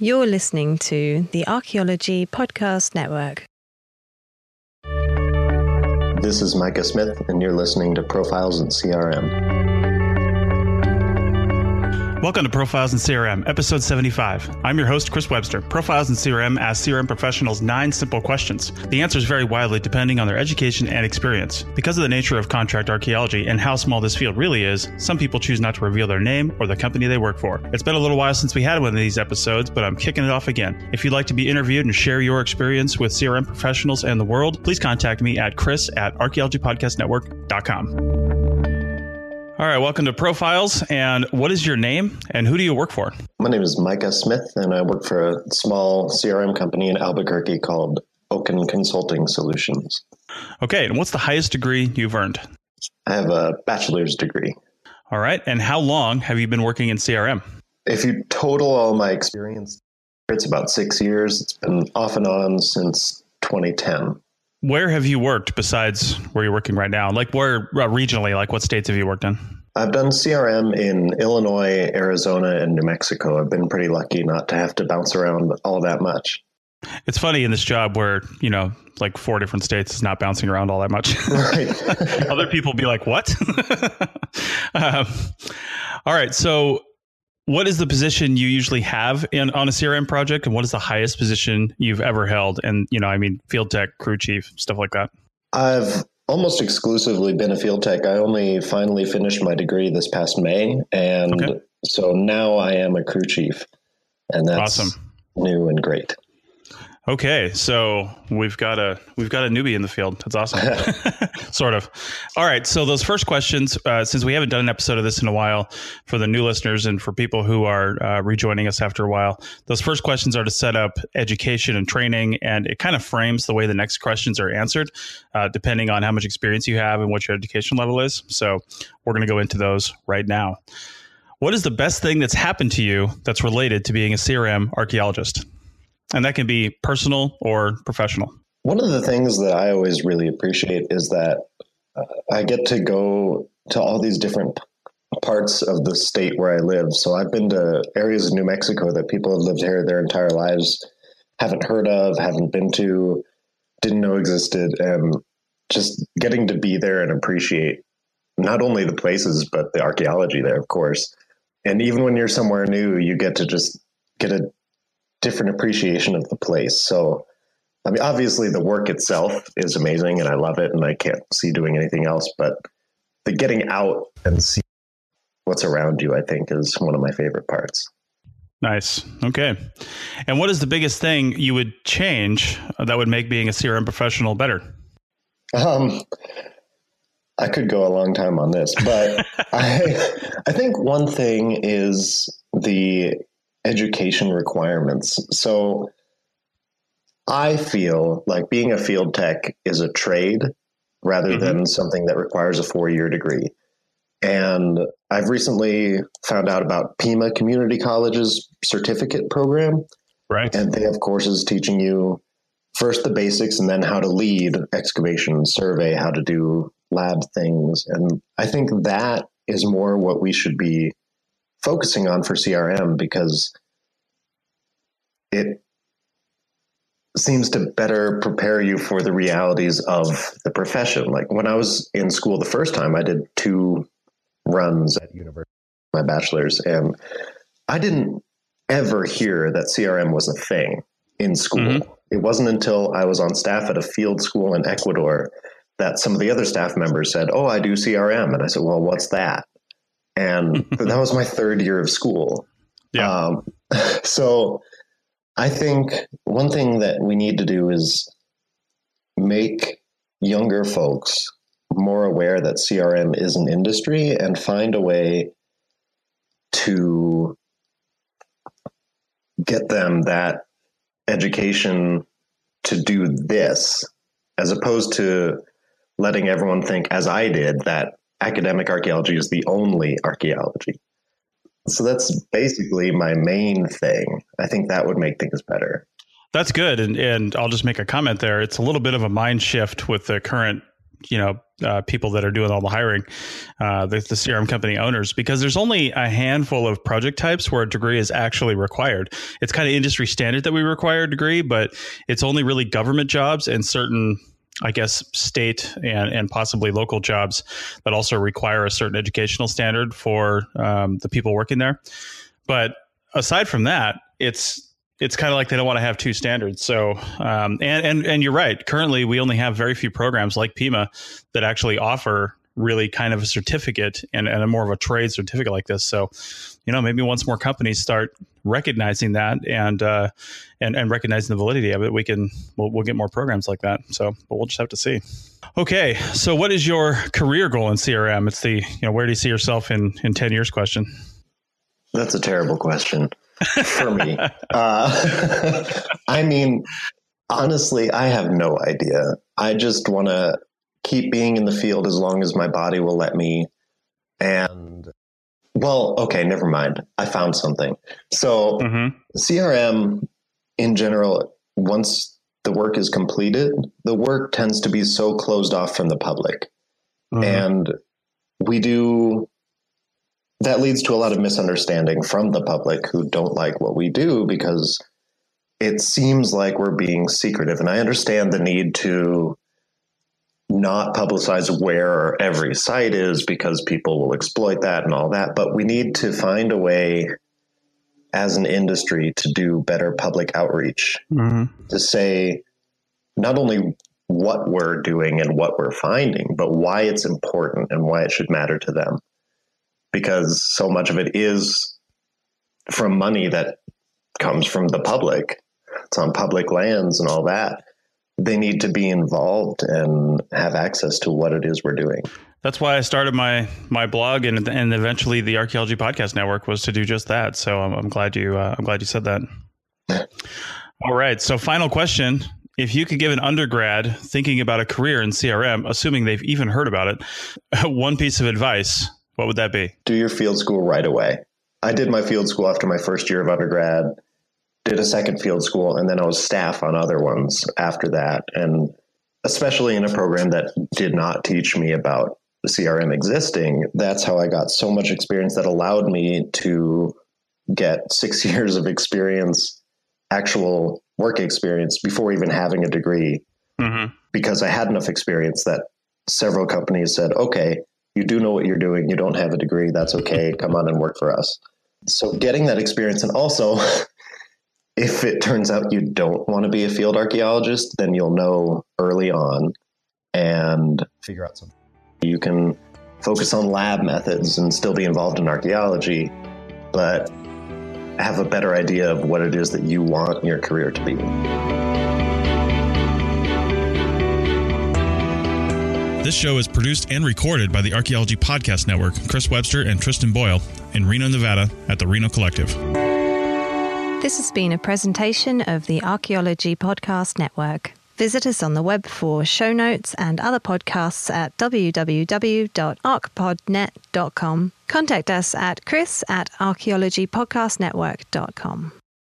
You're listening to the Archaeology Podcast Network. This is Micah Smith, and you're listening to Profiles in CRM. Welcome to Profiles in CRM, episode 75. I'm your host, Chris Webster. Profiles in CRM asks CRM professionals nine simple questions. The answers vary widely depending on their education and experience. Because of the nature of contract archaeology and how small this field really is, some people choose not to reveal their name or the company they work for. It's been a little while since we had one of these episodes, but I'm kicking it off again. If you'd like to be interviewed and share your experience with CRM professionals and the world, please contact me at chris at archaeologypodcastnetwork.com. All right, welcome to Profiles. And what is your name and who do you work for? My name is Micah Smith, and I work for a small CRM company in Albuquerque called Oaken Consulting Solutions. Okay, and what's the highest degree you've earned? I have a bachelor's degree. All right, and how long have you been working in CRM? If you total all my experience, it's about six years. It's been off and on since 2010. Where have you worked besides where you're working right now? Like where uh, regionally, like what states have you worked in? I've done CRM in Illinois, Arizona, and New Mexico. I've been pretty lucky not to have to bounce around all that much. It's funny in this job where, you know, like four different states is not bouncing around all that much. Right. Other people be like, what? um, all right. So what is the position you usually have in on a CRM project, and what is the highest position you've ever held? And you know, I mean, field tech, crew chief, stuff like that. I've almost exclusively been a field tech. I only finally finished my degree this past May, and okay. so now I am a crew chief, and that's awesome. new and great. Okay, so we've got a we've got a newbie in the field. That's awesome, sort of. All right, so those first questions, uh, since we haven't done an episode of this in a while, for the new listeners and for people who are uh, rejoining us after a while, those first questions are to set up education and training, and it kind of frames the way the next questions are answered, uh, depending on how much experience you have and what your education level is. So we're going to go into those right now. What is the best thing that's happened to you that's related to being a CRM archaeologist? And that can be personal or professional. One of the things that I always really appreciate is that uh, I get to go to all these different parts of the state where I live. So I've been to areas of New Mexico that people have lived here their entire lives, haven't heard of, haven't been to, didn't know existed. And just getting to be there and appreciate not only the places, but the archaeology there, of course. And even when you're somewhere new, you get to just get a different appreciation of the place. So, I mean, obviously the work itself is amazing and I love it and I can't see doing anything else, but the getting out and see what's around you, I think is one of my favorite parts. Nice. Okay. And what is the biggest thing you would change that would make being a CRM professional better? Um, I could go a long time on this, but I, I think one thing is the education requirements. So I feel like being a field tech is a trade rather mm-hmm. than something that requires a four year degree. And I've recently found out about Pima Community College's certificate program. Right. And they have courses teaching you first the basics and then how to lead excavation survey, how to do lab things. And I think that is more what we should be focusing on for CRM because it seems to better prepare you for the realities of the profession. Like when I was in school the first time, I did two runs at university, my bachelor's, and I didn't ever hear that CRM was a thing in school. Mm-hmm. It wasn't until I was on staff at a field school in Ecuador that some of the other staff members said, Oh, I do CRM. And I said, Well, what's that? And that was my third year of school. Yeah. Um, so I think one thing that we need to do is make younger folks more aware that CRM is an industry and find a way to get them that education to do this as opposed to letting everyone think as I did that academic archaeology is the only archaeology. So that's basically my main thing. I think that would make things better. That's good. And and I'll just make a comment there. It's a little bit of a mind shift with the current, you know, uh, people that are doing all the hiring, uh, the, the, CRM company owners, because there's only a handful of project types where a degree is actually required. It's kind of industry standard that we require a degree, but it's only really government jobs and certain I guess, state and, and possibly local jobs that also require a certain educational standard for um, the people working there. But aside from that, it's it's kind of like they don't want to have two standards. So, um, and and and you're right. Currently, we only have very few programs like PIMA that actually offer really kind of a certificate and, and a more of a trade certificate like this. So, you know, maybe once more companies start recognizing that and uh, and and recognizing the validity of it, we can we'll, we'll get more programs like that. So, but we'll just have to see. Okay, so what is your career goal in CRM? It's the you know where do you see yourself in in ten years question. That's a terrible question for me. uh, I mean, honestly, I have no idea. I just want to keep being in the field as long as my body will let me. And well, okay, never mind. I found something. So mm-hmm. CRM in general, once the work is completed, the work tends to be so closed off from the public. Mm-hmm. And we do that leads to a lot of misunderstanding from the public who don't like what we do because it seems like we're being secretive. And I understand the need to not publicize where every site is because people will exploit that and all that. But we need to find a way as an industry to do better public outreach mm-hmm. to say not only what we're doing and what we're finding, but why it's important and why it should matter to them. Because so much of it is from money that comes from the public. It's on public lands and all that they need to be involved and have access to what it is we're doing. That's why I started my my blog and and eventually the Archaeology Podcast Network was to do just that. So I'm, I'm glad you uh, I'm glad you said that. All right. So final question: If you could give an undergrad thinking about a career in CRM, assuming they've even heard about it, one piece of advice, what would that be? Do your field school right away. I did my field school after my first year of undergrad did a second field school, and then I was staff on other ones after that. And especially in a program that did not teach me about the CRM existing, that's how I got so much experience that allowed me to get six years of experience, actual work experience, before even having a degree. Mm-hmm. Because I had enough experience that several companies said, okay, you do know what you're doing. You don't have a degree. That's okay. Come on and work for us. So getting that experience and also if it turns out you don't want to be a field archaeologist, then you'll know early on and figure out something. You can focus on lab methods and still be involved in archaeology, but have a better idea of what it is that you want your career to be. This show is produced and recorded by the Archaeology Podcast Network, Chris Webster and Tristan Boyle in Reno, Nevada at the Reno Collective. This has been a presentation of the Archaeology Podcast Network. Visit us on the web for show notes and other podcasts at www.archpodnet.com. Contact us at chris at archaeologypodcastnetwork.com.